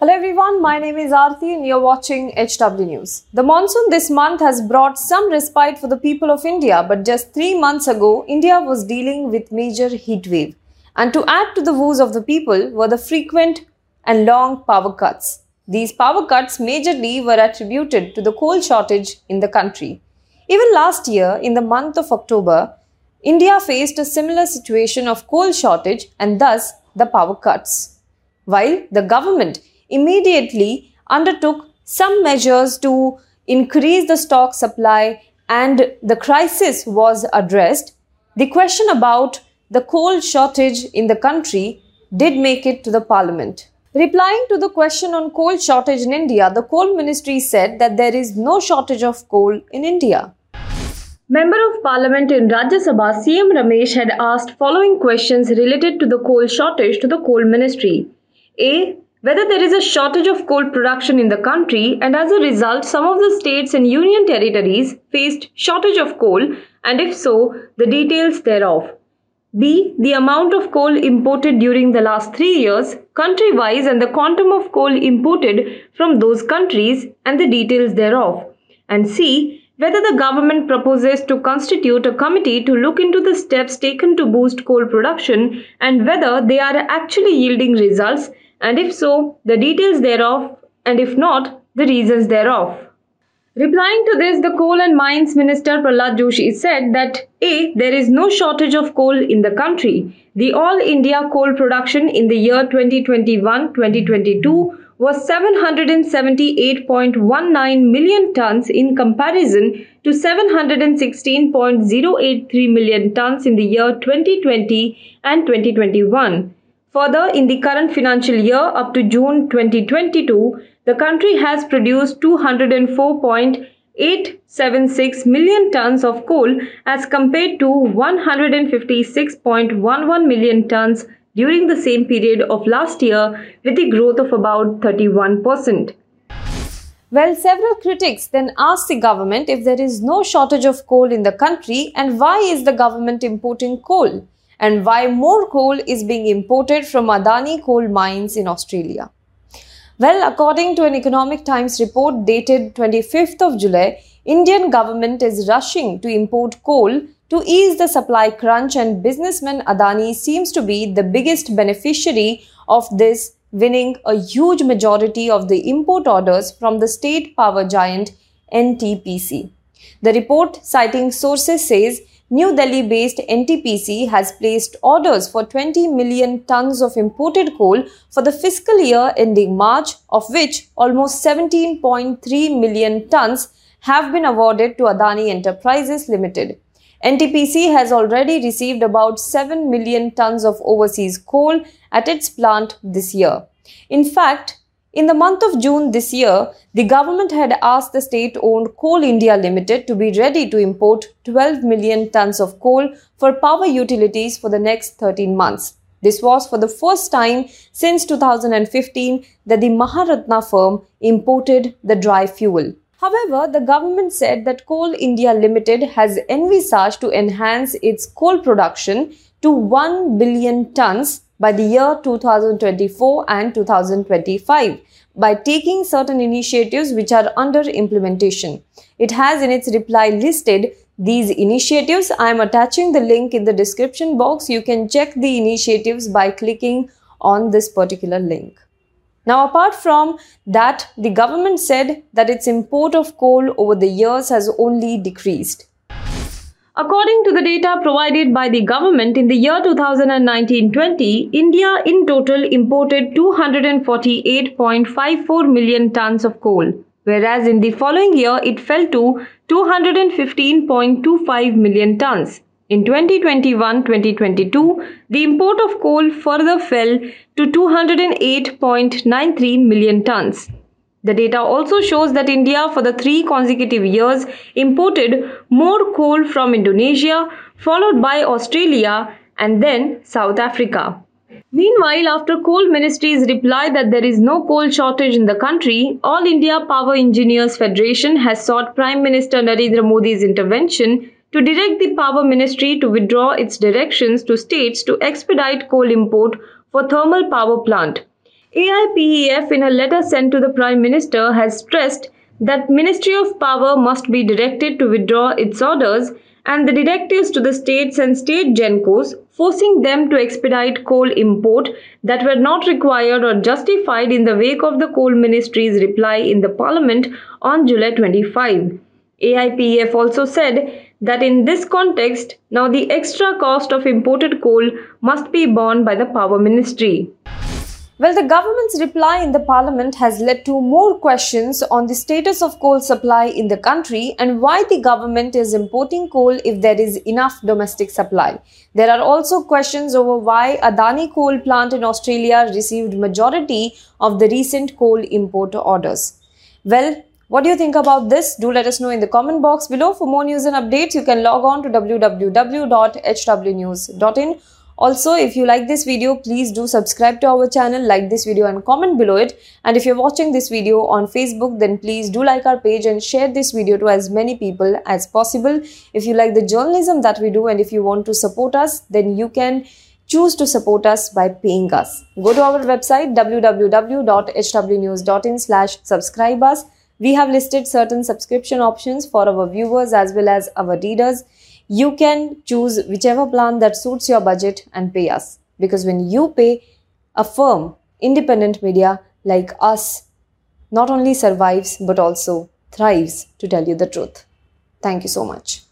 Hello everyone, my name is Aarti and you're watching HW News. The monsoon this month has brought some respite for the people of India, but just three months ago, India was dealing with major heat wave. And to add to the woes of the people were the frequent and long power cuts. These power cuts majorly were attributed to the coal shortage in the country. Even last year, in the month of October, India faced a similar situation of coal shortage and thus the power cuts. While the government immediately undertook some measures to increase the stock supply and the crisis was addressed, the question about the coal shortage in the country did make it to the parliament. Replying to the question on coal shortage in India, the coal ministry said that there is no shortage of coal in India. Member of Parliament in Rajya Sabha CM Ramesh had asked following questions related to the coal shortage to the coal ministry. A whether there is a shortage of coal production in the country and as a result some of the states and union territories faced shortage of coal and if so the details thereof. B the amount of coal imported during the last 3 years country wise and the quantum of coal imported from those countries and the details thereof. And c whether the government proposes to constitute a committee to look into the steps taken to boost coal production and whether they are actually yielding results and if so, the details thereof, and if not, the reasons thereof. Replying to this, the Coal and Mines Minister Prahlad Joshi said that A. There is no shortage of coal in the country. The all India coal production in the year 2021 2022 was 778.19 million tons in comparison to 716.083 million tons in the year 2020 and 2021. Further, in the current financial year up to June 2022, the country has produced 204.876 million tons of coal as compared to 156.11 million tons during the same period of last year with a growth of about 31%. Well, several critics then asked the government if there is no shortage of coal in the country and why is the government importing coal? And why more coal is being imported from Adani coal mines in Australia. Well, according to an Economic Times report dated 25th of July, Indian government is rushing to import coal to ease the supply crunch and businessman Adani seems to be the biggest beneficiary of this winning a huge majority of the import orders from the state power giant NTPC. The report citing sources says New Delhi based NTPC has placed orders for 20 million tons of imported coal for the fiscal year ending March, of which almost 17.3 million tons have been awarded to Adani Enterprises Limited. NTPC has already received about 7 million tons of overseas coal at its plant this year. In fact, in the month of June this year, the government had asked the state owned Coal India Limited to be ready to import 12 million tons of coal for power utilities for the next 13 months. This was for the first time since 2015 that the Maharatna firm imported the dry fuel. However, the government said that Coal India Limited has envisaged to enhance its coal production to 1 billion tons by the year 2024 and 2025 by taking certain initiatives which are under implementation. It has in its reply listed these initiatives. I am attaching the link in the description box. You can check the initiatives by clicking on this particular link. Now, apart from that, the government said that its import of coal over the years has only decreased. According to the data provided by the government in the year 2019-20, India in total imported 248.54 million tons of coal, whereas in the following year it fell to 215.25 million tons. In 2021-2022, the import of coal further fell to 208.93 million tons. The data also shows that India for the three consecutive years imported more coal from Indonesia, followed by Australia and then South Africa. Meanwhile, after Coal Ministry's reply that there is no coal shortage in the country, All India Power Engineers Federation has sought Prime Minister Narendra Modi's intervention to direct the Power Ministry to withdraw its directions to states to expedite coal import for thermal power plant. AIPEF in a letter sent to the Prime Minister has stressed that Ministry of Power must be directed to withdraw its orders and the directives to the states and state gencos forcing them to expedite coal import that were not required or justified in the wake of the coal ministry's reply in the parliament on July 25. AIPEF also said that in this context, now the extra cost of imported coal must be borne by the power ministry. Well, the government's reply in the parliament has led to more questions on the status of coal supply in the country and why the government is importing coal if there is enough domestic supply. There are also questions over why Adani coal plant in Australia received majority of the recent coal import orders. Well, what do you think about this? Do let us know in the comment box below. For more news and updates, you can log on to www.hwnews.in also, if you like this video, please do subscribe to our channel, like this video and comment below it. And if you're watching this video on Facebook, then please do like our page and share this video to as many people as possible. If you like the journalism that we do and if you want to support us, then you can choose to support us by paying us. Go to our website www.hwnews.in slash subscribe us. We have listed certain subscription options for our viewers as well as our readers you can choose whichever plan that suits your budget and pay us. Because when you pay, a firm, independent media like us not only survives but also thrives to tell you the truth. Thank you so much.